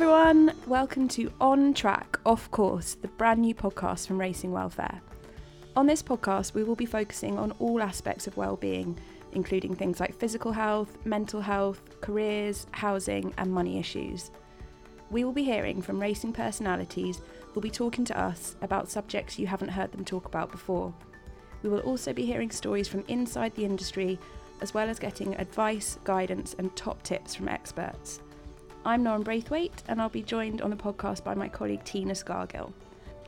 everyone. Welcome to On Track, Off Course, the brand new podcast from Racing Welfare. On this podcast, we will be focusing on all aspects of well-being, including things like physical health, mental health, careers, housing, and money issues. We will be hearing from racing personalities who'll be talking to us about subjects you haven't heard them talk about before. We will also be hearing stories from inside the industry, as well as getting advice, guidance, and top tips from experts. I'm Lauren Braithwaite, and I'll be joined on the podcast by my colleague Tina Scargill.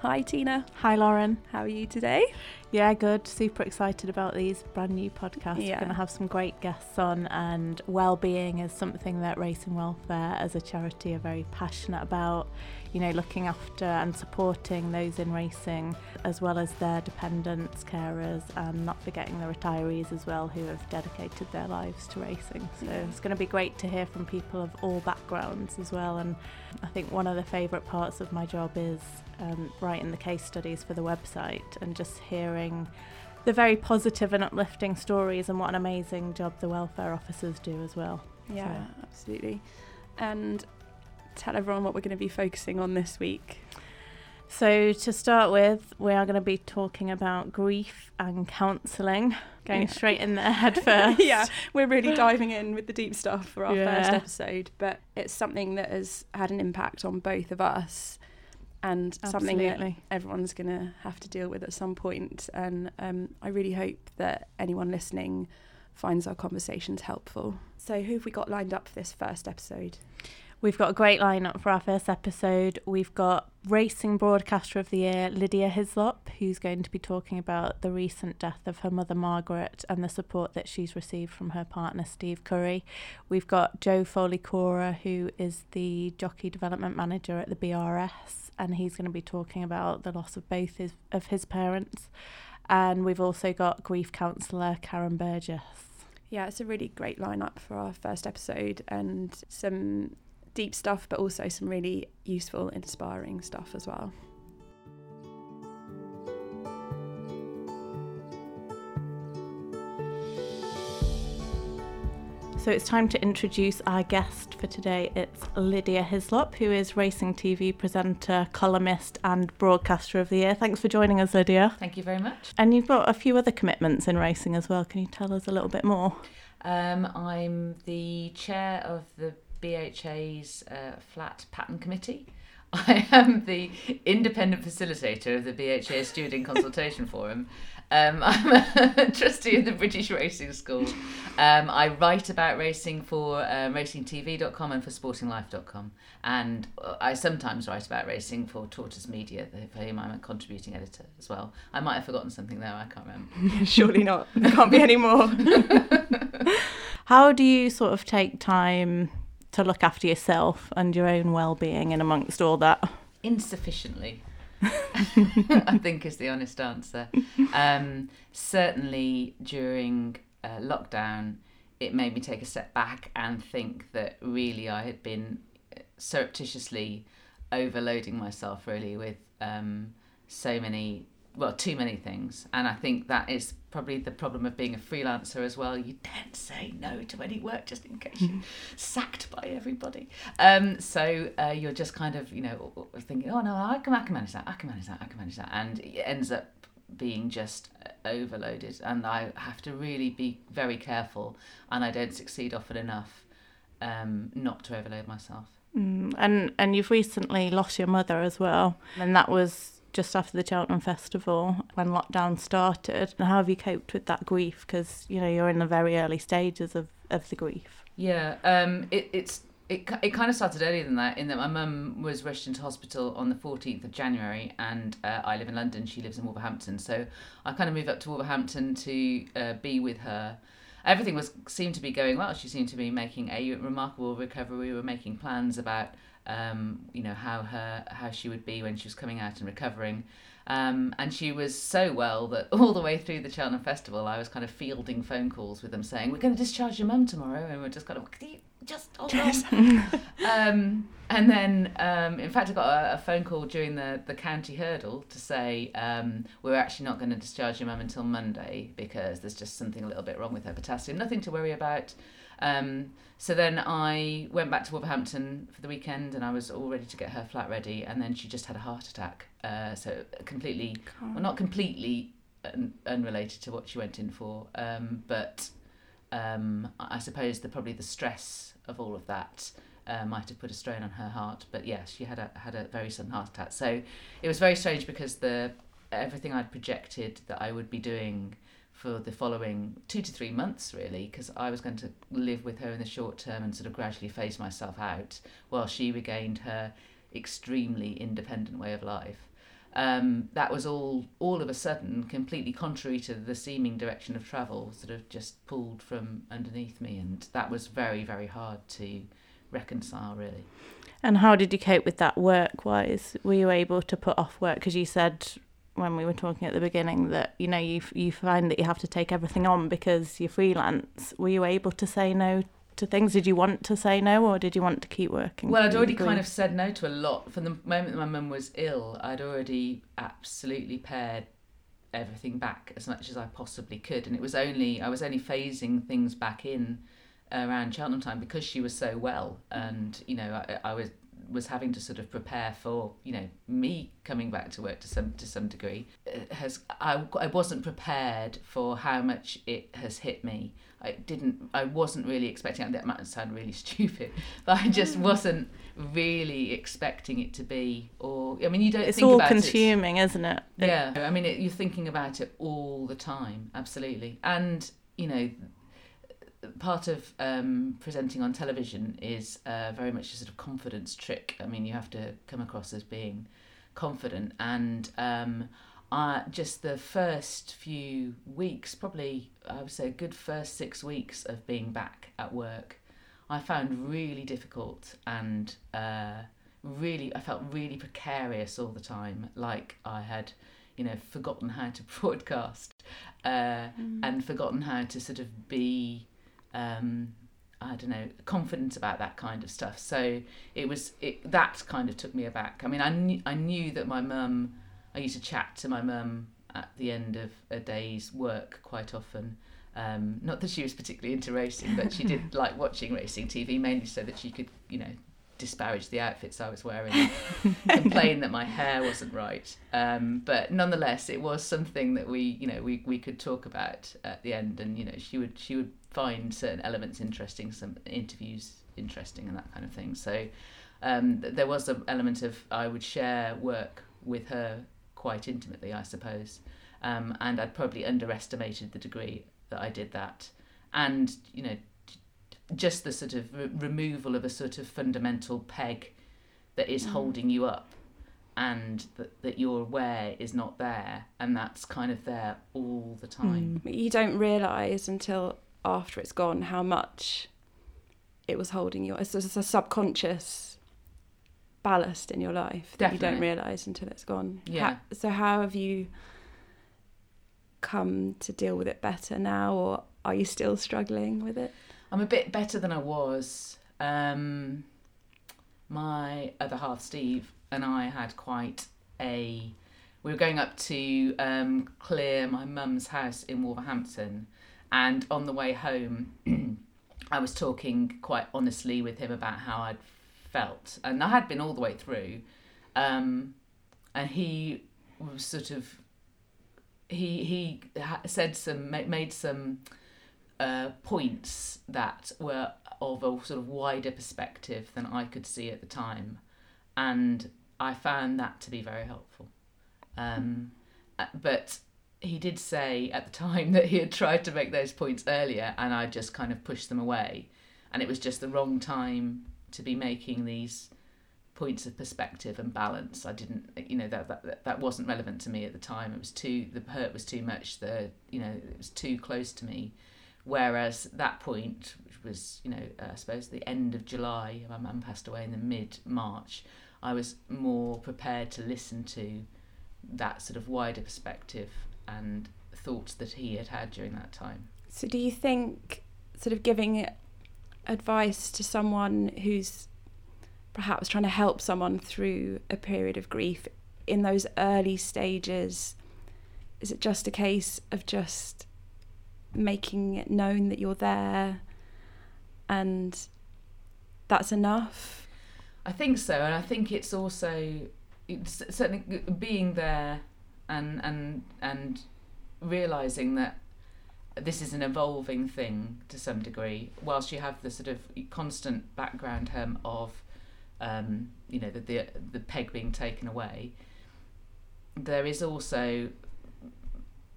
Hi, Tina. Hi, Lauren. How are you today? Yeah, good. Super excited about these brand new podcasts. Yeah. We're going to have some great guests on, and well-being is something that Racing Welfare, as a charity, are very passionate about. You know, looking after and supporting those in racing, as well as their dependents, carers, and not forgetting the retirees as well, who have dedicated their lives to racing. So Yeah. it's going to be great to hear from people of all backgrounds as well. And I think one of the favourite parts of my job is um, writing the case studies for the website and just hearing the very positive and uplifting stories and what an amazing job the welfare officers do as well. Yeah, absolutely. And tell everyone what we're going to be focusing on this week. So, to start with, we are going to be talking about grief and counselling, going Yeah. straight in there head first. yeah, we're really diving in with the deep stuff for our first episode, but it's something that has had an impact on both of us and something that everyone's going to have to deal with at some point. And um, I really hope that anyone listening finds our conversations helpful. So, who have we got lined up for this first episode? We've got a great lineup for our first episode. We've got Racing Broadcaster of the Year, Lydia Hislop, who's going to be talking about the recent death of her mother, Margaret, and the support that she's received from her partner, Steve Curry. We've got Joe Foley Cora, who is the Jockey Development Manager at the BRS, and he's going to be talking about the loss of both his, of his parents. And we've also got grief counsellor Karen Burgess. Yeah, it's a really great lineup for our first episode and some deep stuff, but also some really useful, inspiring stuff as well. So it's time to introduce our guest for today. It's Lydia Hislop, who is racing TV presenter, columnist, and broadcaster of the year. Thanks for joining us, Lydia. Thank you very much. And you've got a few other commitments in racing as well. Can you tell us a little bit more? Um, I'm the chair of the BHA's uh, Flat Pattern Committee. I am the independent facilitator of the BHA Stewarding Consultation Forum. Um, I'm a trustee of the British Racing School. Um, I write about racing for um, racingtv.com and for sportinglife.com. And uh, I sometimes write about racing for Tortoise Media, for whom I'm a contributing editor as well. I might have forgotten something there, I can't remember. Surely not. There can't be any more. How do you sort of take time to look after yourself and your own well-being in amongst all that? insufficiently. I think is the honest answer. Um, certainly during uh, lockdown it made me take a step back and think that really i had been surreptitiously overloading myself really with um, so many well too many things. And i think that is probably the problem of being a freelancer as well. You don't say no to any work just in case you're sacked by everybody. Um, so uh, you're just kind of you know thinking oh no I can, I can manage that I can manage that I can manage that. And it ends up being just overloaded. And I have to really be very careful and I don't succeed often enough um, not to overload myself. Mm, and and you've recently lost your mother as well, and that was just after the Cheltenham Festival when lockdown started. And how have you coped with that grief? Because you know you're in the very early stages of, of the grief. Yeah, um, it, it's it, it kind of started earlier than that in that my mum was rushed into hospital on the 14th of January and uh, I live in London, she lives in Wolverhampton. So I kind of moved up to Wolverhampton to uh, be with her. Everything was seemed to be going well. She seemed to be making a remarkable recovery. We were making plans about um, you know how her how she would be when she was coming out and recovering. Um, and she was so well that all the way through the Cheltenham Festival, I was kind of fielding phone calls with them saying, "We're going to discharge your mum tomorrow," and we're just kind of, just hold on." um, and then, um, in fact, I got a, a phone call during the, the county hurdle to say um, we're actually not going to discharge your mum until Monday because there's just something a little bit wrong with her potassium. Nothing to worry about. Um, so then I went back to Wolverhampton for the weekend, and I was all ready to get her flat ready, and then she just had a heart attack. Uh, so completely, well, not completely un- unrelated to what she went in for, um, but um, I suppose the probably the stress of all of that uh, might have put a strain on her heart. But yes, she had a had a very sudden heart attack. So it was very strange because the everything I'd projected that I would be doing for the following two to three months, really, because I was going to live with her in the short term and sort of gradually phase myself out while she regained her extremely independent way of life. Um, that was all, all of a sudden, completely contrary to the seeming direction of travel, sort of just pulled from underneath me, and that was very, very hard to reconcile, really. And how did you cope with that work wise? Were you able to put off work? Because you said when we were talking at the beginning that you know you you find that you have to take everything on because you're freelance. Were you able to say no to things? Did you want to say no, or did you want to keep working? Well, I'd already kind of said no to a lot from the moment that my mum was ill. I'd already absolutely pared everything back as much as I possibly could, and it was only I was only phasing things back in around Cheltenham time because she was so well, and you know I, I was was having to sort of prepare for you know me coming back to work to some to some degree has I, I wasn't prepared for how much it has hit me. I didn't I wasn't really expecting that might sound really stupid but I just mm. wasn't really expecting it to be or I mean you don't it's all consuming is isn't it? Yeah I mean it, you're thinking about it all the time absolutely. And you know part of um, presenting on television is uh, very much a sort of confidence trick. I mean, you have to come across as being confident, and um, I, just the first few weeks, probably I would say a good first six weeks of being back at work, I found really difficult and uh, really I felt really precarious all the time, like I had you know forgotten how to broadcast uh, mm. and forgotten how to sort of be um, I don't know, confident about that kind of stuff. So it was it that kind of took me aback. I mean, I knew I knew that my mum. I used to chat to my mum at the end of a day's work quite often. Um, not that she was particularly into racing, but she did like watching racing TV mainly so that she could, you know, disparage the outfits I was wearing, complain that my hair wasn't right. Um, but nonetheless, it was something that we, you know, we, we could talk about at the end, and you know, she would she would find certain elements interesting, some interviews interesting, and that kind of thing. So um, there was an element of I would share work with her quite intimately, I suppose, um, and I'd probably underestimated the degree that I did that, and you know, just the sort of re- removal of a sort of fundamental peg that is mm. holding you up and that, that you're aware is not there and that's kind of there all the time mm. you don't realize until after it's gone how much it was holding you. It's, it's a subconscious ballast in your life that Definitely. you don't realize until it's gone. Yeah. How, so how have you come to deal with it better now, or are you still struggling with it? I'm a bit better than I was. Um, my other half, Steve, and I had quite a. We were going up to um, clear my mum's house in Wolverhampton, and on the way home, I was talking quite honestly with him about how I'd felt, and I had been all the way through. Um, and he was sort of he he said some made some uh, points that were of a sort of wider perspective than I could see at the time, and I found that to be very helpful. Um, uh, but he did say at the time that he had tried to make those points earlier and I just kind of pushed them away. And it was just the wrong time to be making these points of perspective and balance. I didn't, you know, that, that that wasn't relevant to me at the time. It was too, the hurt was too much, the, you know, it was too close to me. Whereas that point, which was, you know, uh, I suppose the end of July, my mum passed away in the mid March, I was more prepared to listen to that sort of wider perspective and thoughts that he had had during that time. So, do you think sort of giving advice to someone who's perhaps trying to help someone through a period of grief in those early stages, is it just a case of just making it known that you're there and that's enough. I think so, and I think it's also it's certainly being there and and and realizing that this is an evolving thing to some degree. Whilst you have the sort of constant background hum of, um, you know, the, the the peg being taken away, there is also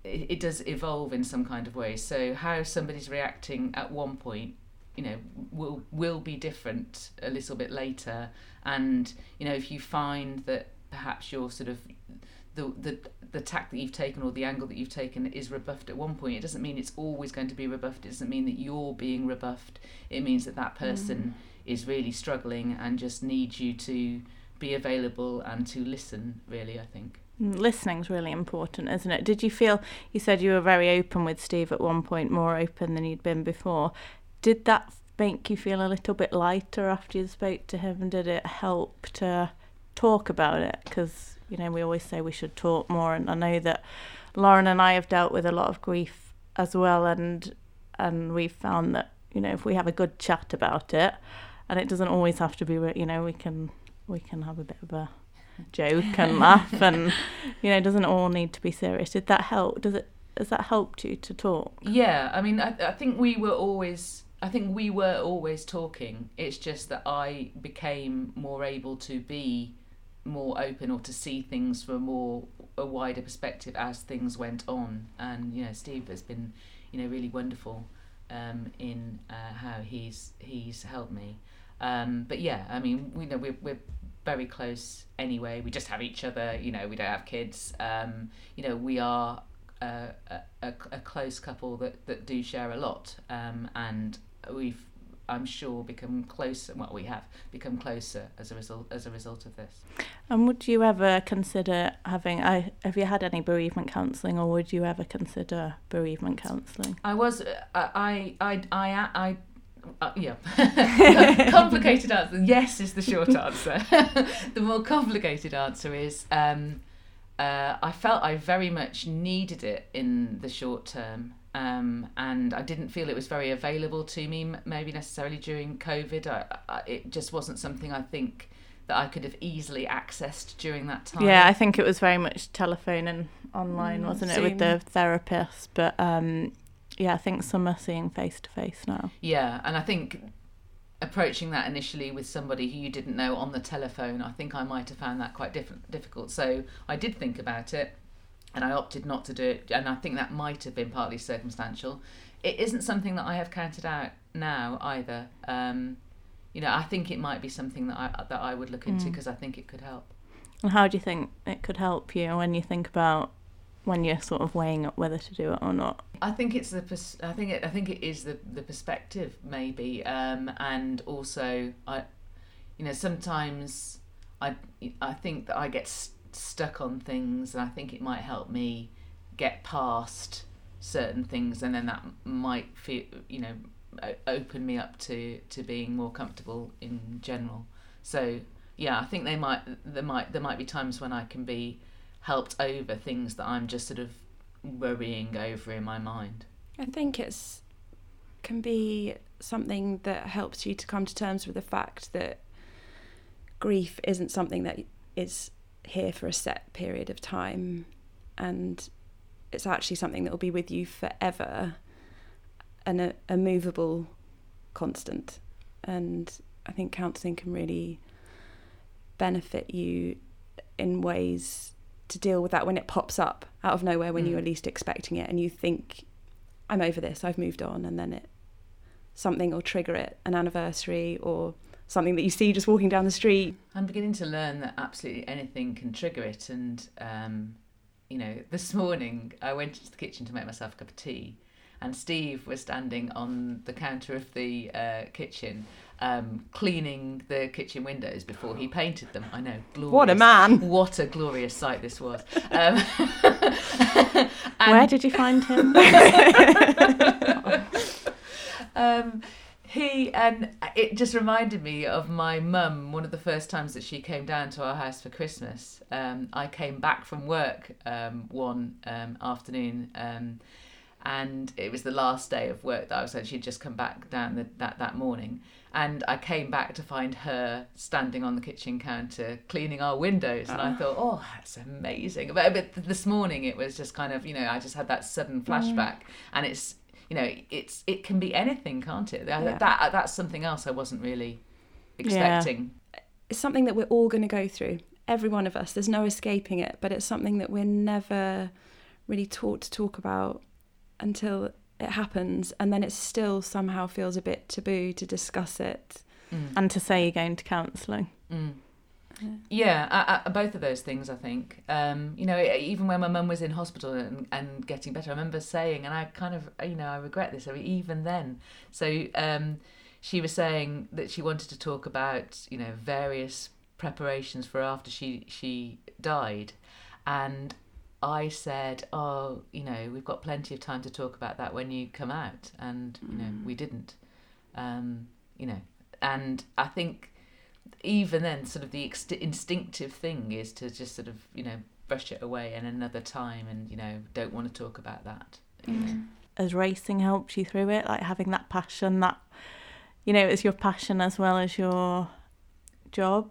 it, it does evolve in some kind of way. So how somebody's reacting at one point you know will will be different a little bit later and you know if you find that perhaps you're sort of the the the tack that you've taken or the angle that you've taken is rebuffed at one point it doesn't mean it's always going to be rebuffed it doesn't mean that you're being rebuffed it means that that person mm. is really struggling and just needs you to be available and to listen really i think listening's really important isn't it did you feel you said you were very open with steve at one point more open than you'd been before did that make you feel a little bit lighter after you spoke to him? Did it help to talk about it? Because, you know, we always say we should talk more. And I know that Lauren and I have dealt with a lot of grief as well. And, and we've found that, you know, if we have a good chat about it, and it doesn't always have to be, you know, we can, we can have a bit of a joke and laugh and, you know, doesn't all need to be serious. Did that help? Does it, has that helped you to talk? Yeah, I mean, I, I think we were always I think we were always talking. It's just that I became more able to be more open or to see things from a more a wider perspective as things went on. And you know, Steve has been, you know, really wonderful um, in uh, how he's he's helped me. Um, but yeah, I mean, we know we're we're very close anyway. We just have each other. You know, we don't have kids. Um, you know, we are. A, a, a, close couple that, that do share a lot um, and we've I'm sure become closer. Well, we have become closer as a result as a result of this. And would you ever consider having? I have you had any bereavement counselling, or would you ever consider bereavement counselling? I was. Uh, I. I. I. I. I uh, yeah. complicated answer. Yes, is the short answer. the more complicated answer is. Um, uh, I felt I very much needed it in the short term um, and I didn't feel it was very available to me, maybe necessarily during COVID. I, I, it just wasn't something I think that I could have easily accessed during that time. Yeah, I think it was very much telephone and online, mm, wasn't it, with the therapist? But um, yeah, I think some are seeing face to face now. Yeah, and I think approaching that initially with somebody who you didn't know on the telephone, I think I might have found that quite diff- difficult. So I did think about it and I opted not to do it. And I think that might have been partly circumstantial. It isn't something that I have counted out now either. Um, you know, I think it might be something that I that I would look into because mm. I think it could help. And how do you think it could help you when you think about when you're sort of weighing up whether to do it or not? I think it's the pers- I think it I think it is the the perspective maybe, um, and also I, you know, sometimes I I think that I get. St- stuck on things, and I think it might help me get past certain things, and then that might feel, you know, open me up to to being more comfortable in general. So yeah, I think they might there might there might be times when I can be helped over things that I'm just sort of worrying over in my mind. I think it's can be something that helps you to come to terms with the fact that grief isn't something that is here for a set period of time and it's actually something that will be with you forever and a, a movable constant and i think counselling can really benefit you in ways to deal with that when it pops up out of nowhere when mm. you're least expecting it and you think i'm over this i've moved on and then it something will trigger it an anniversary or something that you see just walking down the street. I'm beginning to learn that absolutely anything can trigger it. And, um, you know, this morning I went into the kitchen to make myself a cup of tea, and Steve was standing on the counter of the uh, kitchen. Um, cleaning the kitchen windows before he painted them. I know, glorious. What a man! What a glorious sight this was. Um, Where did you find him? um, he and it just reminded me of my mum one of the first times that she came down to our house for christmas um, i came back from work um, one um, afternoon um, and it was the last day of work that I was at. She'd just come back down the, that that morning, and I came back to find her standing on the kitchen counter cleaning our windows, and I ah. thought, oh, that's amazing. But, but this morning it was just kind of, you know, I just had that sudden mm. flashback, and it's, you know, it's it can be anything, can't it? Yeah. that that's something else I wasn't really expecting. It's something that we're all going to go through. Every one of us. There's no escaping it, but it's something that we're never really taught to talk about until it happens, and then it still somehow feels a bit taboo to discuss it. Mm. And to say you're going to counselling. Mm. Yeah, I, I, both of those things, I think. Um, you know, even when my mum was in hospital and, and getting better, I remember saying, and I kind of, you know, I regret this, I mean, even then. So um, she was saying that she wanted to talk about, you know, various preparations for after she, she died. And I said, oh, you know, we've got plenty of time to talk about that when you come out. And, you know, we didn't. Um, you know, and I think even then, sort of the ext- instinctive thing is to just sort of you know brush it away in another time, and you know don't want to talk about that. you know. Has racing helped you through it? Like having that passion, that, you know, it's your passion as well as your job?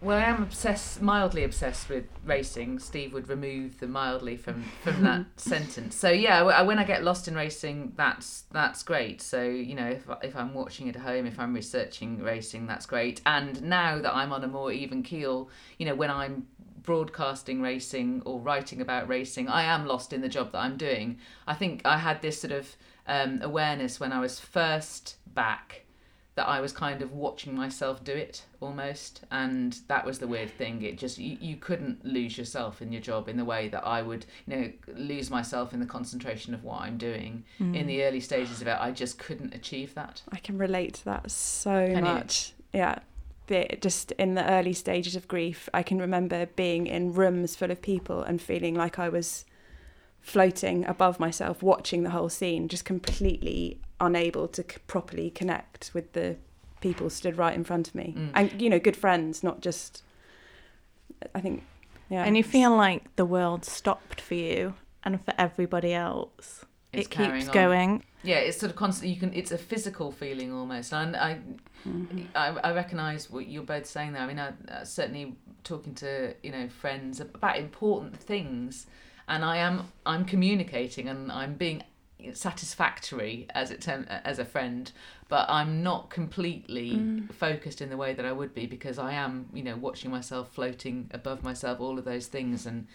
Well, I am obsessed, mildly obsessed with racing. Steve would remove the mildly from from that sentence. So yeah, when I get lost in racing, that's that's great. So you know, if if I'm watching it at home, if I'm researching racing, that's great. And now that I'm on a more even keel, you know, when I'm broadcasting racing or writing about racing, I am lost in the job that I'm doing. I think I had this sort of um, awareness when I was first back that I was kind of watching myself do it almost, and that was the weird thing. It just you, you couldn't lose yourself in your job in the way that I would, you know, lose myself in the concentration of what I'm doing. Mm. In the early stages of it, I just couldn't achieve that. I can relate to that so Can you? much. Yeah. The, just in the early stages of grief, I can remember being in rooms full of people and feeling like I was floating above myself, watching the whole scene, just completely unable to c- properly connect with the people stood right in front of me. Mm. And, you know, good friends, not just. I think. Yeah. And you feel like the world stopped for you and for everybody else. It's it keeps on. going. Yeah, it's sort of constant. You can. It's a physical feeling almost. And I, I, I recognise what you're both saying there. I mean, I, uh, certainly talking to you know friends about important things, and I am I'm communicating and I'm being satisfactory as it term, as a friend, but I'm not completely focused in the way that I would be because I am you know watching myself floating above myself, all of those things and.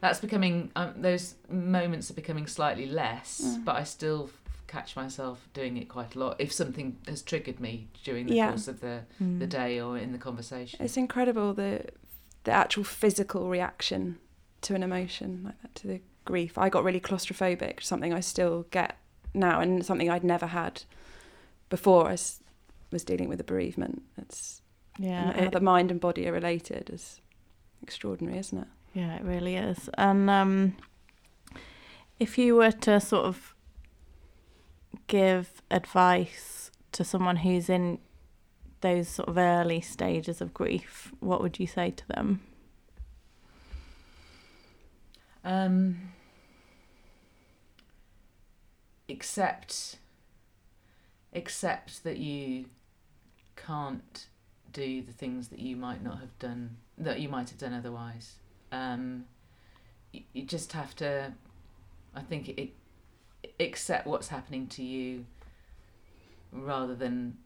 That's becoming um, those moments are becoming slightly less, but I still catch myself doing it quite a lot if something has triggered me during the Yeah. course of the, Mm. the day or in the conversation. It's incredible the the actual physical reaction to an emotion like that, to the grief. I got really claustrophobic, something I still get now, and something I'd never had before. I s- was dealing with a bereavement. It's Yeah, and how it, the mind and body are related is extraordinary, isn't it? yeah, it really is. And um, if you were to sort of give advice to someone who's in those sort of early stages of grief, what would you say to them? Um, accept, accept that you can't do the things that you might not have done, that you might have done otherwise. Um, you, you just have to, I think, it, accept what's happening to you rather than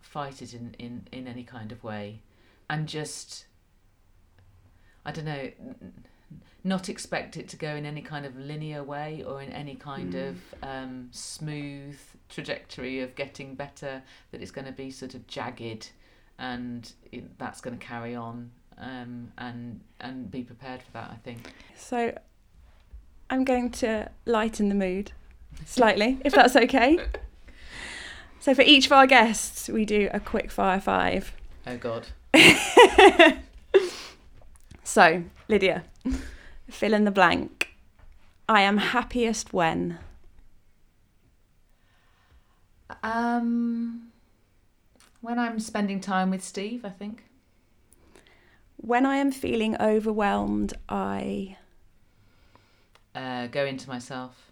fight it in, in, in any kind of way. And just, I don't know, not expect it to go in any kind of linear way or in any kind Mm. of um, smooth trajectory of getting better, that it's going to be sort of jagged and it, that's going to carry on. Um, and and be prepared for that. I think. So I'm going to lighten the mood slightly, if that's okay. So for each of our guests, we do a quick fire five. Oh God. So, Lydia, fill in the blank. I am happiest when. Um, when I'm spending time with Steve, I think. When I am feeling overwhelmed, I. Uh, go into myself.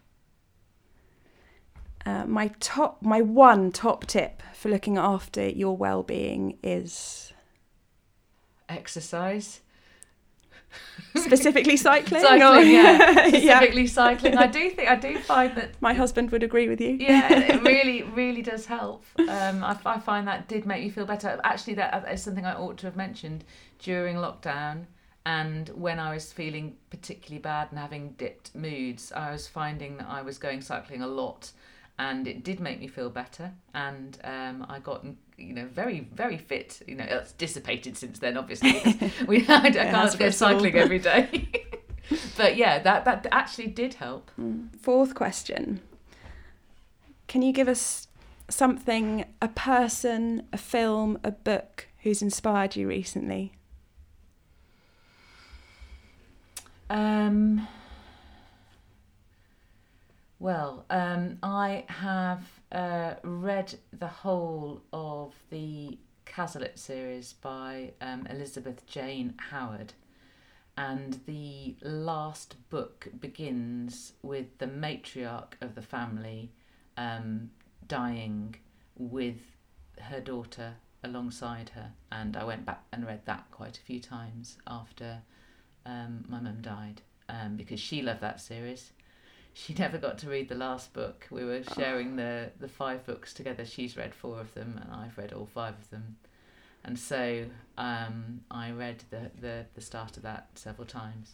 Uh, my top, my one top tip for looking after your well-being is Exercise. Specifically cycling. Cycling, yeah. yeah. Specifically cycling. I do think I do find that My husband would agree with you. yeah, it really, really does help. Um, I, I find that did make me feel better. Actually, that is something I ought to have mentioned during lockdown. And when I was feeling particularly bad and having dipped moods, I was finding that I was going cycling a lot, and it did make me feel better. And um, I got, you know, very, very fit. You know, it's dissipated since then, obviously. we, I, I can't go cycling every day. but yeah, that that actually did help. Fourth question. Can you give us something, a person, a film, a book who's inspired you recently? Um, well, um, I have uh, read the whole of the Cazalet series by um, Elizabeth Jane Howard. And the last book begins with the matriarch of the family um, dying with her daughter alongside her. And I went back and read that quite a few times after um, my mum died um, because she loved that series. She never got to read the last book. We were sharing the, the five books together. She's read four of them, and I've read all five of them. And so um, I read the, the, the start of that several times.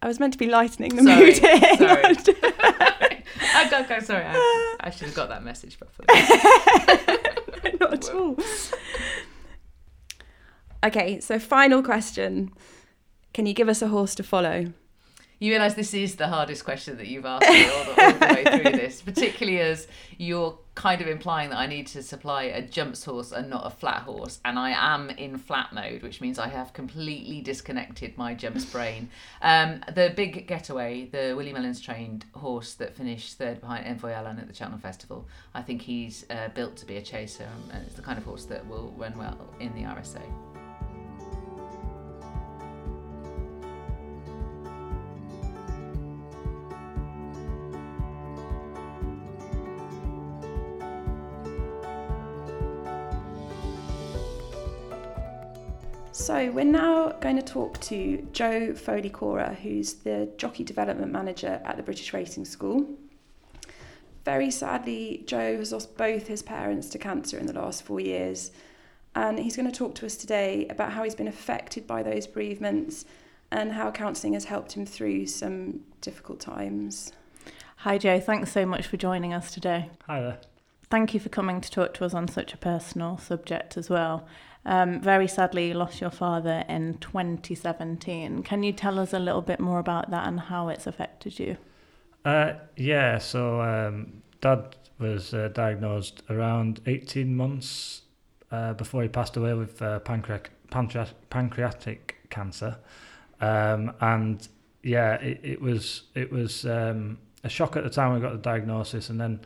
I was meant to be lightening the Sorry, mood here. sorry. I got, go, sorry, I, I should have got that message properly. Not at all. Okay, so final question. Can you give us a horse to follow? You realise this is the hardest question that you've asked me all the, all the way through this, particularly as you're kind of implying that I need to supply a jumps horse and not a flat horse, and I am in flat mode, which means I have completely disconnected my jumps brain. Um, the big getaway, the Willie Mullins trained horse that finished third behind Envoy Allen at the Cheltenham Festival, I think he's uh, built to be a chaser, and it's the kind of horse that will run well in the RSA. So we're now going to talk to Joe Foley Cora, who's the jockey development manager at the British Racing School. Very sadly, Joe has lost both his parents to cancer in the last four years, and he's going to talk to us today about how he's been affected by those bereavements and how counselling has helped him through some difficult times. Hi, Joe. Thanks so much for joining us today. Hi there. Thank you for coming to talk to us on such a personal subject as well. Um, very sadly, you lost your father in 2017. Can you tell us a little bit more about that and how it's affected you? Uh, yeah, so um, Dad was uh, diagnosed around 18 months uh, before he passed away with uh, pancreatic, pancreatic cancer. Um, and yeah, it, it was it was um, a shock at the time we got the diagnosis, and then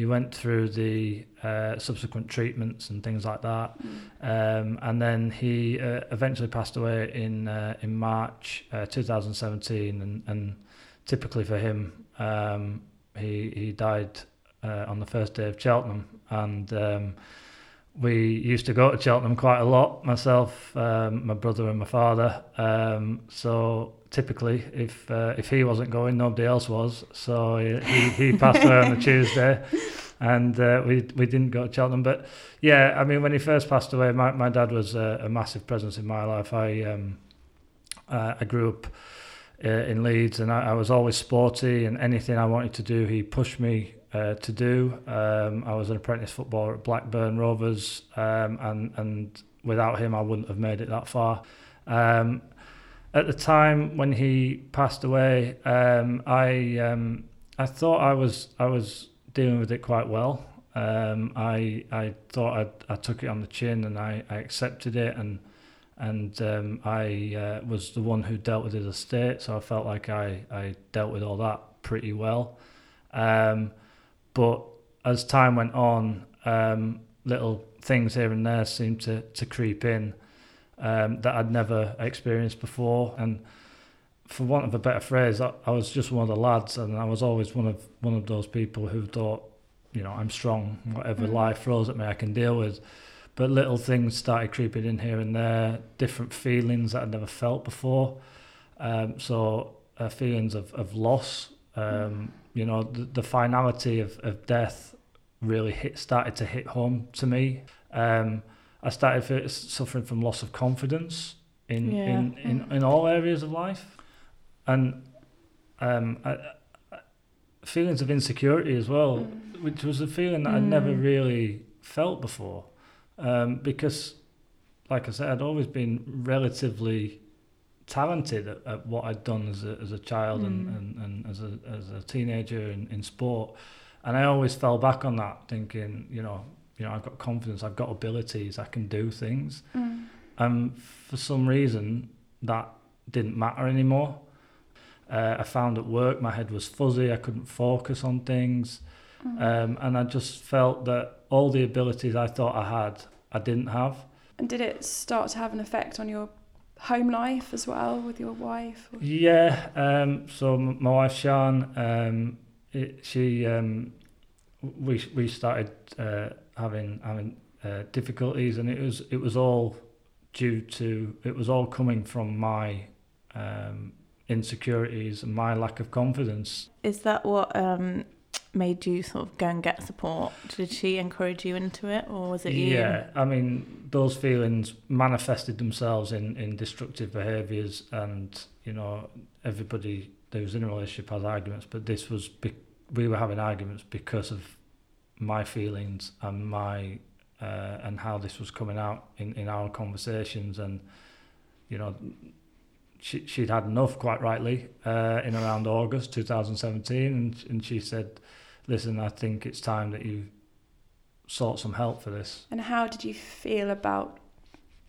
he went through the uh, subsequent treatments and things like that. Um, and then he uh, eventually passed away in uh, in March uh, 2017, and, and typically for him, um, he he died uh, on the first day of Cheltenham, and um, we used to go to Cheltenham quite a lot. Myself, um, my brother, and my father. Um, so typically, if uh, if he wasn't going, nobody else was. So he he, he passed away on the Tuesday. And uh, we we didn't go to Cheltenham, but yeah, I mean, when he first passed away, my, my dad was a, a massive presence in my life. I um, uh, I grew up uh, in Leeds, and I, I was always sporty, and anything I wanted to do, he pushed me uh, to do. Um, I was an apprentice footballer at Blackburn Rovers, um, and and without him, I wouldn't have made it that far. Um, at the time when he passed away, um, I um, I thought I was I was dealing with it quite well. Um, I I thought I I took it on the chin and I, I accepted it and and um, I uh, was the one who dealt with his estate, so I felt like I, I dealt with all that pretty well. Um, but as time went on, um, little things here and there seemed to, to creep in um, that I'd never experienced before. And for want of a better phrase, I, I was just one of the lads, and I was always one of one of those people who thought, you know, I'm strong. Whatever Mm. life throws at me, I can deal with. But little things started creeping in here and there, different feelings that I'd never felt before. Um, so uh, feelings of, of loss, um, you know, the, the finality of, of death really hit started to hit home to me. Um, I started fe- suffering from loss of confidence in Yeah. in, in, in all areas of life, and um, I, I, feelings of insecurity as well, Mm. which was a feeling that I'd never Mm. really felt before, um, because, like I said, I'd always been relatively talented at, at what I'd done as a as a child and, Mm. and, and as a as a teenager in, in sport, and I always fell back on that, thinking, you know, you know, I've got confidence, I've got abilities, I can do things. Mm. And for some reason, that didn't matter anymore. Uh, I found at work my head was fuzzy, I couldn't focus on things. Mm. Um, and I just felt that all the abilities I thought I had, I didn't have. And did it start to have an effect on your home life as well with your wife? Or? Yeah, um, so my wife Sean, um, it, she, um, we we started uh, having having uh, difficulties, and it was it was all due to it was all coming from my um, insecurities and my lack of confidence. Is that what um, made you sort of go and get support? Did she encourage you into it, or was it you? Yeah, I mean, those feelings manifested themselves in, in destructive behaviours, and you know, everybody was in a relationship has arguments, but this was be- we were having arguments because of my feelings and my uh, and how this was coming out in, in our conversations, and you know, she she'd had enough, quite rightly, uh, in around August 2017, and and she said, "Listen, I think it's time that you." sought some help for this. And how did you feel about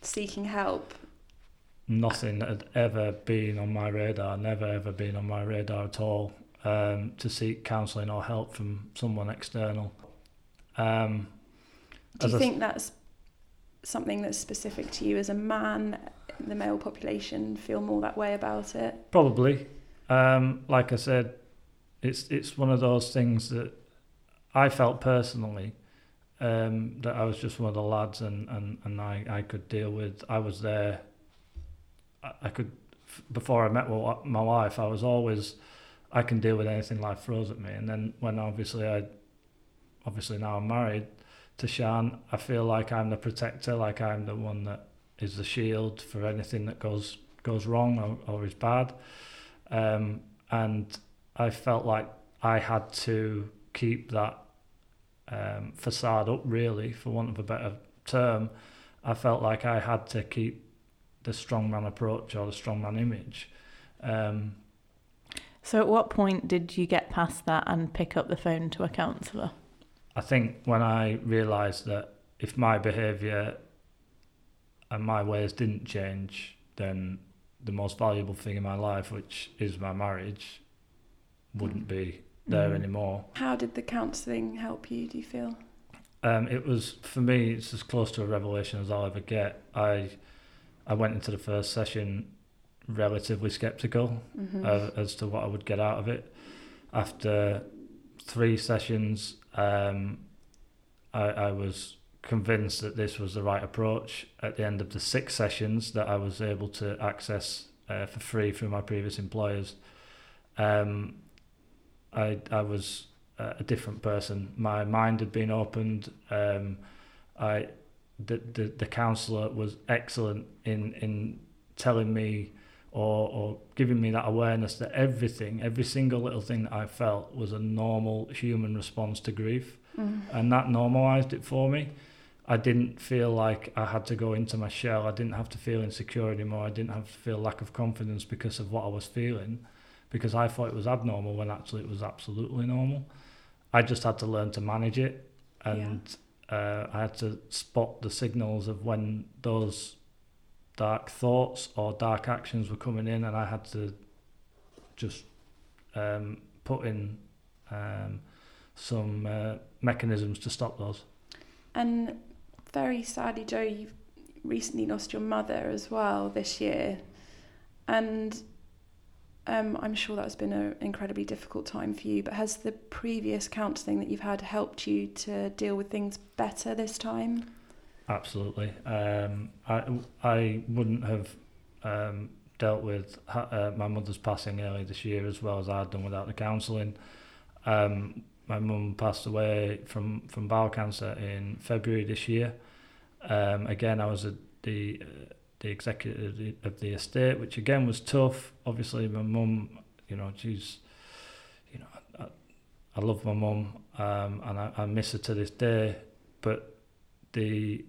seeking help? nothing had ever been on my radar, never ever been on my radar at all, um, to seek counselling or help from someone external. Um, Do you think that's something that's specific to you as a man? The male population feel more that way about it. probably, um, like I said, it's it's one of those things that I felt personally um, that I was just one of the lads and, and, and I, I could deal with. I was there. I, I could before I met my wife. I was always I can deal with anything life throws at me. And then when obviously I obviously now I'm married to Shan, I feel like I'm the protector, like I'm the one that is the shield for anything that goes goes wrong or, or is bad. Um, and I felt like I had to keep that um, facade up, really, for want of a better term. I felt like I had to keep the strongman approach or the strongman image. Um, So, at what point did you get past that and pick up the phone to a counsellor? I think when I realised that if my behaviour and my ways didn't change, then the most valuable thing in my life, which is my marriage, wouldn't be there Mm. anymore. How did the counselling help you? Do you feel? Um, it was for me. It's as close to a revelation as I'll ever get. I I went into the first session relatively skeptical Mm-hmm. uh, as to what I would get out of it. After three sessions, um, I, I was convinced that this was the right approach. At the end of the six sessions that I was able to access uh, for free through my previous employers, um, I I was uh, a different person. My mind had been opened. Um, I the, the the counsellor was excellent in in telling me or, or giving me that awareness that everything, every single little thing that I felt was a normal human response to grief. Mm. And that normalized it for me. I didn't feel like I had to go into my shell. I didn't have to feel insecure anymore. I didn't have to feel lack of confidence because of what I was feeling, because I thought it was abnormal when actually it was absolutely normal. I just had to learn to manage it, and uh, I had to spot the signals of when those dark thoughts or dark actions were coming in, and I had to just um, put in um, some uh, mechanisms to stop those. And very sadly, Joe, you've recently lost your mother as well this year. And Um, I'm sure that's been an incredibly difficult time for you, but has the previous counselling that you've had helped you to deal with things better this time? Absolutely. Um, I, I wouldn't have um, dealt with uh, my mother's passing early this year as well as I'd done without the counselling. Um, my mum passed away from, from bowel cancer in February this year. Um, again, I was a, the uh, the executive of the, of the estate, which again was tough. Obviously, my mum, you know, she's, you know, I, I love my mum um, and I, I miss her to this day. But the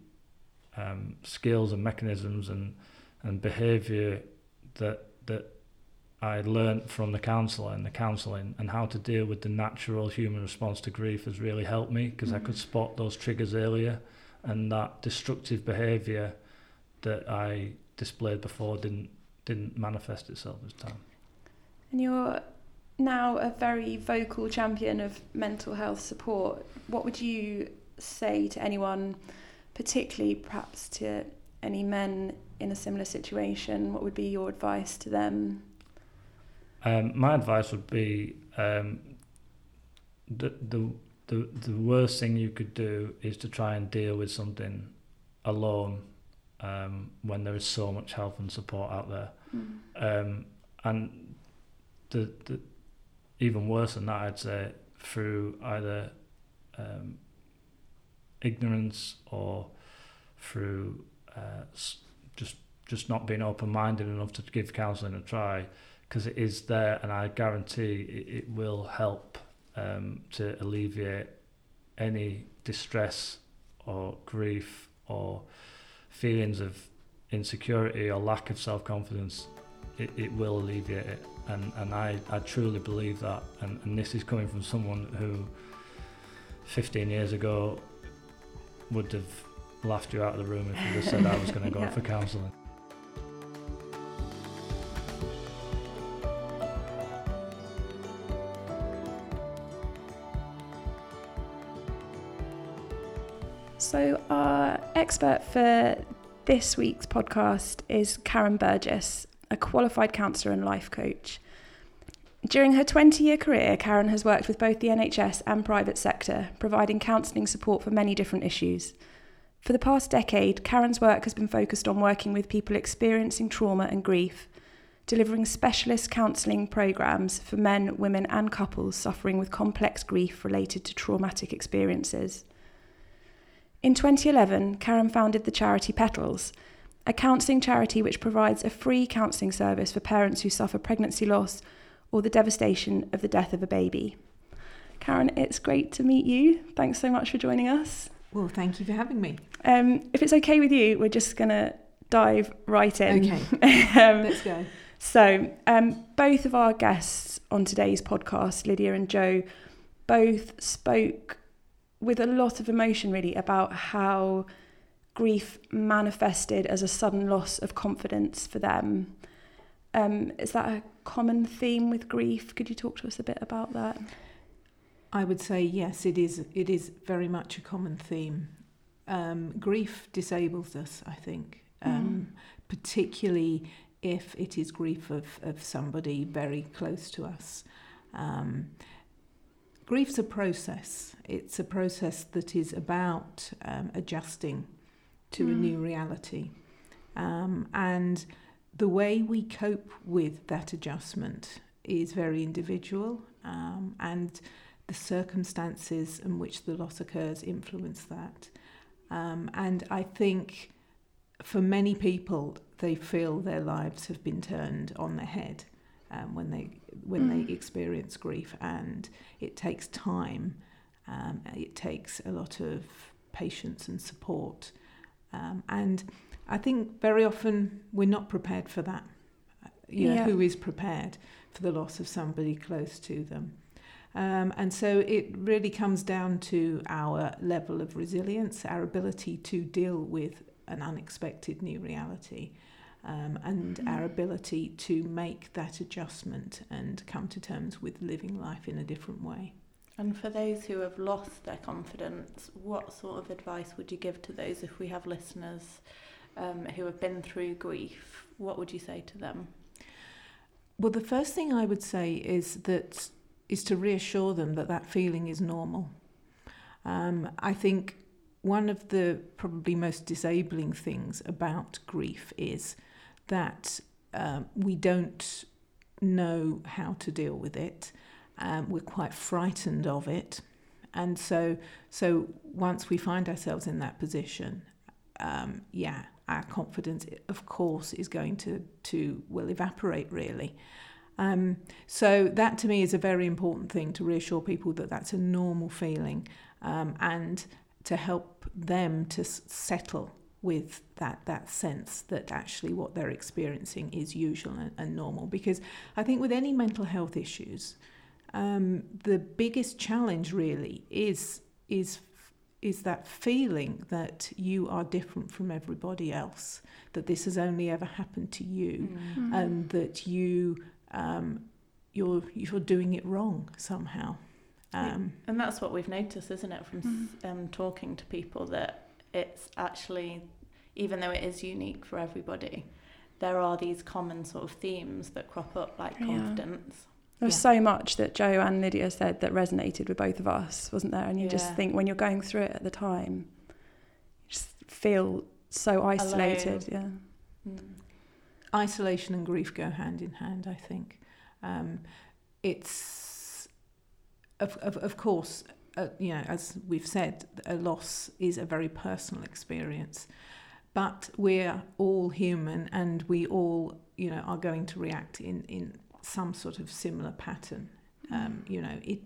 um, skills and mechanisms and and behaviour that that I learned from the counsellor and the counselling and how to deal with the natural human response to grief has really helped me because mm-hmm. I could spot those triggers earlier and that destructive behaviour that I displayed before didn't didn't manifest itself this time. And you're now a very vocal champion of mental health support. What would you say to anyone, particularly perhaps to any men in a similar situation? What would be your advice to them? Um, my advice would be um, the, the the the worst thing you could do is to try and deal with something alone um, when there is so much help and support out there. Mm. Um, and the, the even worse than that, I'd say through either um, ignorance or through uh, just just not being open minded enough to give counselling a try, because it is there, and I guarantee it, it will help um, to alleviate any distress or grief or feelings of insecurity or lack of self-confidence, it, it will alleviate it. And, and I, I truly believe that. And, and this is coming from someone who 15 years ago would have laughed you out of the room if you had said I was going to go yeah. for counselling. So, our expert for this week's podcast is Karen Burgess, a qualified counsellor and life coach. During her 20 year career, Karen has worked with both the NHS and private sector, providing counselling support for many different issues. For the past decade, Karen's work has been focused on working with people experiencing trauma and grief, delivering specialist counselling programmes for men, women, and couples suffering with complex grief related to traumatic experiences. In 2011, Karen founded the charity Petals, a counselling charity which provides a free counselling service for parents who suffer pregnancy loss or the devastation of the death of a baby. Karen, it's great to meet you. Thanks so much for joining us. Well, thank you for having me. Um, if it's okay with you, we're just going to dive right in. Okay. um, Let's go. So, um, both of our guests on today's podcast, Lydia and Joe, both spoke with a lot of emotion really about how grief manifested as a sudden loss of confidence for them. Um, is that a common theme with grief? Could you talk to us a bit about that? I would say yes, it is. It is very much a common theme. Um, grief disables us, I think, um, mm. particularly if it is grief of, of somebody very close to us. Um, grief's a process. It's a process that is about um, adjusting to mm. a new reality. Um, and the way we cope with that adjustment is very individual, um, and the circumstances in which the loss occurs influence that. Um, and I think for many people, they feel their lives have been turned on their head um, when they when mm. they experience grief, and it takes time. Um, it takes a lot of patience and support, um, and I think very often we're not prepared for that. You know, yeah. who is prepared for the loss of somebody close to them? Um, and so it really comes down to our level of resilience, our ability to deal with an unexpected new reality um, and mm-hmm. our ability to make that adjustment and come to terms with living life in a different way. And for those who have lost their confidence, what sort of advice would you give to those if we have listeners um, who have been through grief? What would you say to them? Well, the first thing I would say is that is to reassure them that that feeling is normal. Um, I think one of the probably most disabling things about grief is that um, we don't know how to deal with it. Um, we're quite frightened of it, and so so once we find ourselves in that position, um, yeah, our confidence, of course, is going to to will evaporate really. Um, so that to me is a very important thing to reassure people that that's a normal feeling, um, and to help them to s- settle with that that sense that actually what they're experiencing is usual and, and normal. Because I think with any mental health issues, um, the biggest challenge really is is is that feeling that you are different from everybody else, that this has only ever happened to you, Mm. and that you um, you're you're doing it wrong somehow. Um, And that's what we've noticed, isn't it, from Mm. um, talking to people that it's actually, even though it is unique for everybody, there are these common sort of themes that crop up, like Yeah. confidence. There was Yeah. so much that Joe and Lydia said that resonated with both of us, wasn't there? And you just think when you're going through it at the time, you just feel so isolated. Yeah. Mm. isolation and grief go hand in hand. I think um, it's of of, of course. Uh, you know, as we've said, a loss is a very personal experience, but we're all human, and we all, you know, are going to react in in some sort of similar pattern. Um, you know, it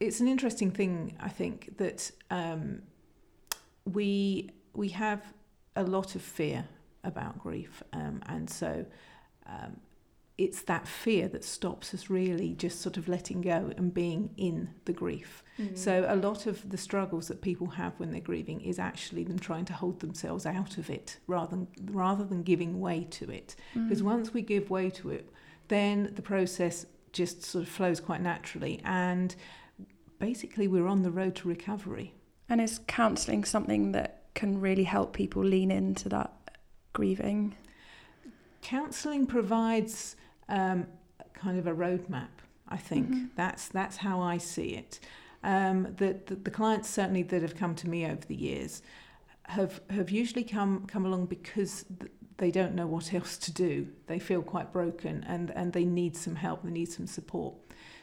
it's an interesting thing. I think that um, we we have a lot of fear about grief, um, and so um, it's that fear that stops us really just sort of letting go and being in the grief. Mm. So a lot of the struggles that people have when they're grieving is actually them trying to hold themselves out of it rather than rather than giving way to it. Because Mm. once we give way to it, then the process just sort of flows quite naturally, and basically we're on the road to recovery. And is counselling something that can really help people lean into that grieving? Counselling provides um, kind of a roadmap. I think Mhm. that's that's how I see it. Um, the, the the clients certainly that have come to me over the years have have usually come come along because they don't know what else to do. They feel quite broken and and they need some help. They need some support.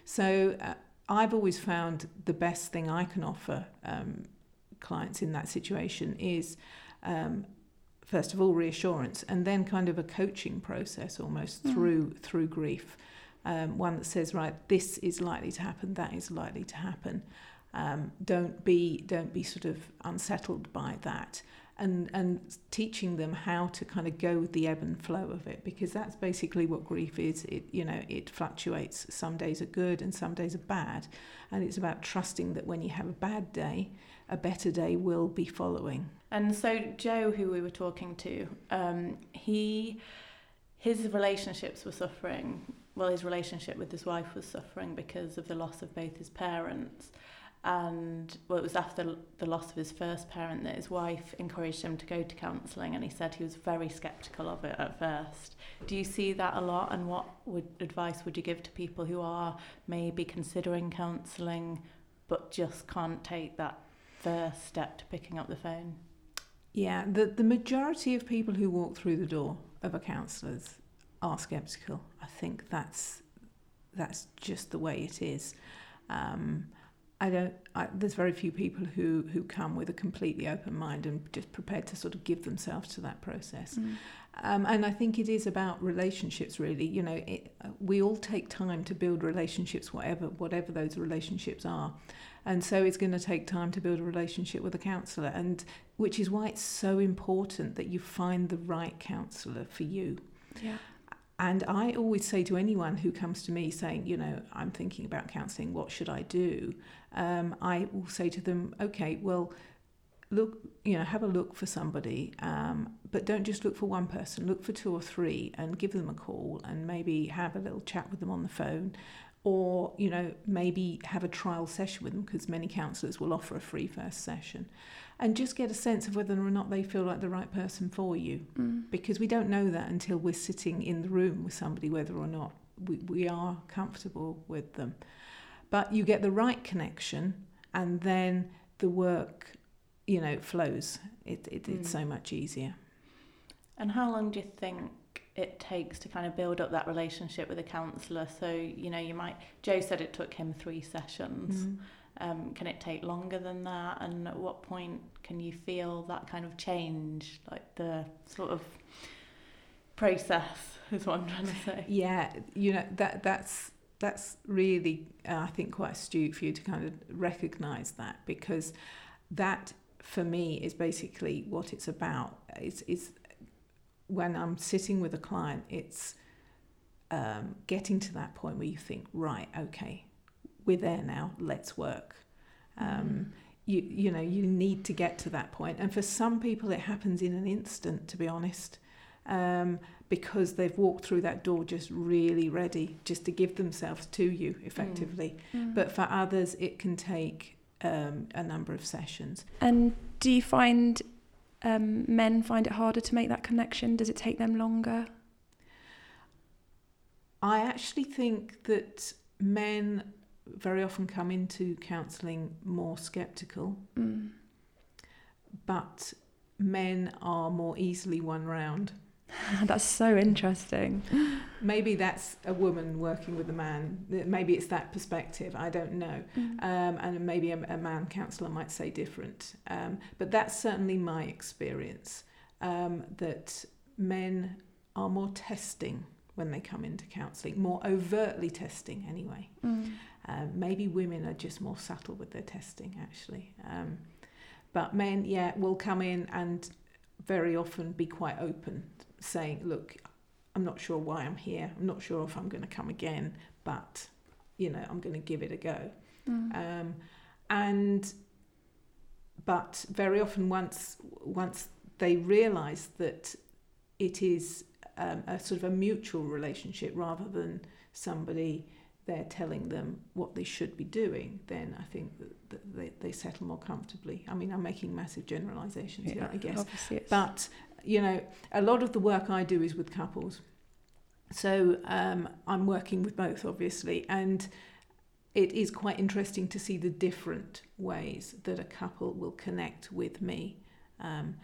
So uh, I've always found the best thing I can offer um, clients in that situation is. Um, first of all reassurance and then kind of a coaching process almost Mm. through through grief um, one that says right this is likely to happen that is likely to happen um, don't be don't be sort of unsettled by that and and teaching them how to kind of go with the ebb and flow of it because that's basically what grief is it you know it fluctuates some days are good and some days are bad and it's about trusting that when you have a bad day a better day will be following And so Joe, who we were talking to, um, he, his relationships were suffering. Well, his relationship with his wife was suffering because of the loss of both his parents. And well, it was after the loss of his first parent that his wife encouraged him to go to counselling, and he said he was very sceptical of it at first. Do you see that a lot? And what would advice would you give to people who are maybe considering counselling, but just can't take that first step to picking up the phone? Yeah, the, the majority of people who walk through the door of a counsellor's are sceptical. I think that's that's just the way it is. Um, I don't. I, there's very few people who who come with a completely open mind and just prepared to sort of give themselves to that process. Mm. Um, and I think it is about relationships, really. You know, it, we all take time to build relationships, whatever whatever those relationships are, and so it's going to take time to build a relationship with a counsellor, and which is why it's so important that you find the right counsellor for you. Yeah. And I always say to anyone who comes to me saying, you know, I'm thinking about counselling, what should I do? Um, I will say to them, okay, well, look, you know, have a look for somebody, um, but don't just look for one person. Look for two or three and give them a call and maybe have a little chat with them on the phone or you know maybe have a trial session with them because many counsellors will offer a free first session and just get a sense of whether or not they feel like the right person for you Mm. because we don't know that until we're sitting in the room with somebody whether or not we, we are comfortable with them but you get the right connection and then the work you know flows it, it, it's Mm. so much easier And how long do you think it takes to kind of build up that relationship with a counsellor? So, you know, you might, Joe said it took him three sessions. Mm. Um, can it take longer than that? And at what point can you feel that kind of change, like the sort of process, is what I'm trying to say? Yeah, you know that that's that's really uh, I think quite astute for you to kind of recognise that because that for me is basically what it's about. It's, is when I'm sitting with a client, it's um, getting to that point where you think, right, okay, we're there now. Let's work. Um, you you know you need to get to that point. and for some people it happens in an instant. To be honest. Um, because they've walked through that door just really ready just to give themselves to you effectively. Mm. But for others, it can take um, a number of sessions. And do you find um, men find it harder to make that connection? Does it take them longer? I actually think that men very often come into counselling more sceptical, Mm. but men are more easily won round. That's so interesting. Maybe that's a woman working with a man. Maybe it's that perspective. I don't know. Mm. um, and maybe a, a man counsellor might say different. Um, but that's certainly my experience um, that men are more testing when they come into counselling, more overtly testing anyway. Mm. Um, maybe women are just more subtle with their testing actually. Um, but men, yeah, will come in and very often be quite open, saying, look, I'm not sure why I'm here. I'm not sure if I'm going to come again, but, you know, I'm going to give it a go. Mm. Um, and but very often once once they realise that it is um, a sort of a mutual relationship rather than somebody they're telling them what they should be doing, then I think that, that they, they settle more comfortably. I mean, I'm making massive generalisations here, I guess. But you know, a lot of the work I do is with couples. So um, I'm working with both, obviously, and it is quite interesting to see the different ways that a couple will connect with me. Um,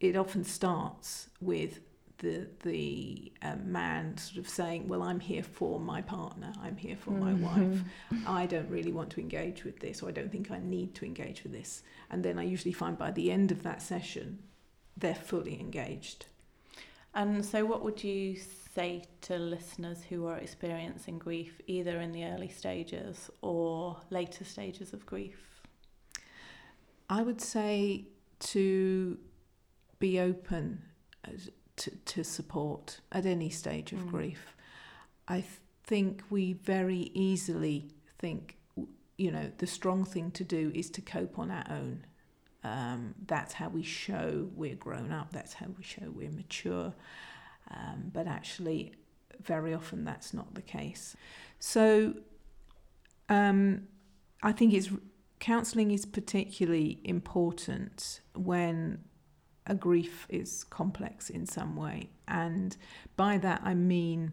it often starts with the the um, man sort of saying, "Well, I'm here for my partner. I'm here for my wife. I don't really want to engage with this, or I don't think I need to engage with this." And then I usually find by the end of that session, they're fully engaged. And so, what would you say to listeners who are experiencing grief, either in the early stages or later stages of grief? I would say to be open as- to, to support at any stage of Mm. grief. I th- think we very easily think, you know, the strong thing to do is to cope on our own. Um, that's how we show we're grown up, that's how we show we're mature. Um, but actually, very often that's not the case. So um, I think it's counselling is particularly important when a grief is complex in some way, and by that I mean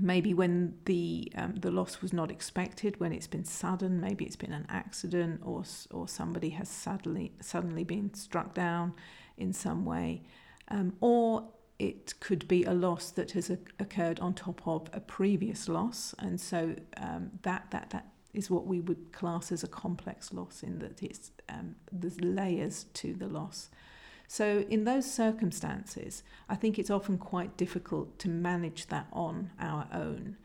maybe when the um, the loss was not expected, when it's been sudden, maybe it's been an accident, or or somebody has suddenly suddenly been struck down in some way, um, or it could be a loss that has oc- occurred on top of a previous loss, and so um, that that that is what we would class as a complex loss in that it's um, there's layers to the loss. So in those circumstances, I think it's often quite difficult to manage that on our own.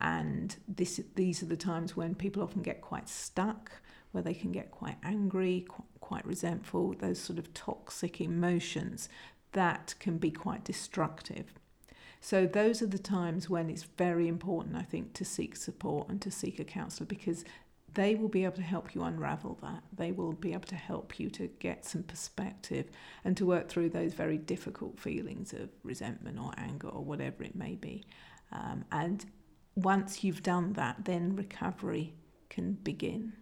And this, these are the times when people often get quite stuck, where they can get quite angry, qu- quite resentful, those sort of toxic emotions that can be quite destructive. So those are the times when it's very important, I think, to seek support and to seek a counsellor because they will be able to help you unravel that. They will be able to help you to get some perspective and to work through those very difficult feelings of resentment or anger or whatever it may be. Um, and once you've done that, then recovery can begin.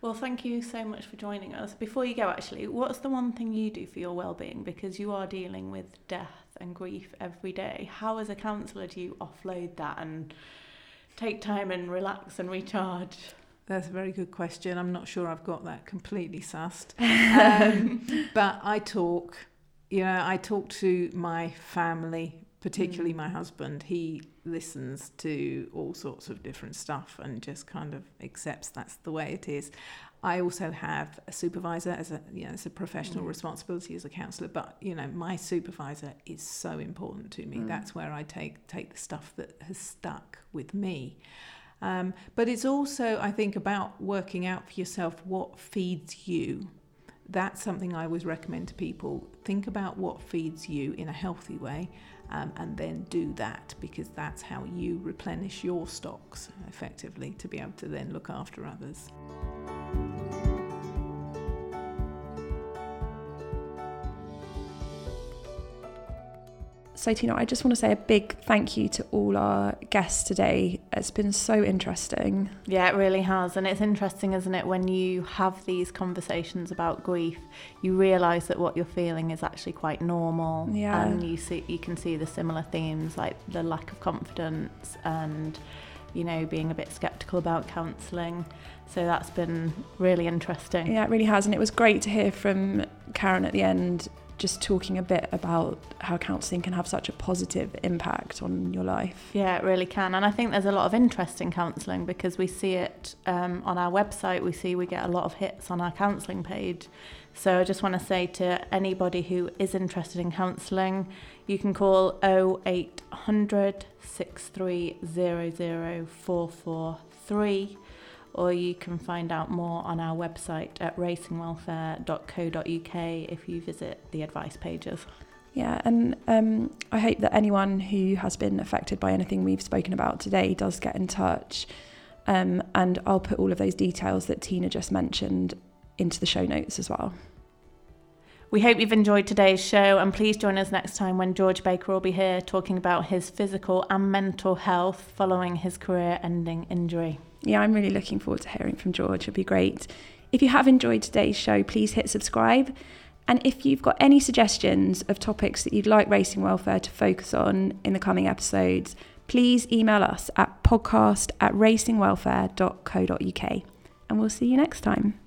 Well, thank you so much for joining us. Before you go, actually, what's the one thing you do for your well-being? Because you are dealing with death and grief every day. How, as a counsellor, do you offload that and take time and relax and recharge? That's a very good question. I'm not sure I've got that completely sussed. Um, but I talk, you know, I talk to my family, particularly mm. my husband. He listens to all sorts of different stuff and just kind of accepts that's the way it is. I also have a supervisor as a you know it's a professional mm. responsibility as a counsellor, but you know my supervisor is so important to me. Mm. That's where I take take the stuff that has stuck with me. Um, but it's also I think about working out for yourself what feeds you. That's something I always recommend to people. Think about what feeds you in a healthy way um, and then do that because that's how you replenish your stocks effectively to be able to then look after others. So, Tina, I just want to say a big thank you to all our guests today. It's been so interesting. Yeah, it really has. And it's interesting, isn't it, when you have these conversations about grief, you realise that what you're feeling is actually quite normal. Yeah. And you see you can see the similar themes like the lack of confidence and, you know, being a bit skeptical about counselling. So that's been really interesting. Yeah, it really has. And it was great to hear from Karen at the end just talking a bit about how counselling can have such a positive impact on your life. Yeah, it really can. And I think there's a lot of interest in counselling because we see it um, on our website. We see we get a lot of hits on our counselling page. So I just want to say to anybody who is interested in counselling, you can call 0800 6300 443 or you can find out more on our website at racingwelfare.co.uk if you visit the advice pages. Yeah, and um, I hope that anyone who has been affected by anything we've spoken about today does get in touch. Um, and I'll put all of those details that Tina just mentioned into the show notes as well. We hope you've enjoyed today's show and please join us next time when George Baker will be here talking about his physical and mental health following his career ending injury yeah, I'm really looking forward to hearing from George. It'll be great. If you have enjoyed today's show, please hit subscribe. And if you've got any suggestions of topics that you'd like Racing Welfare to focus on in the coming episodes, please email us at podcast at racingwelfare.co.uk. And we'll see you next time.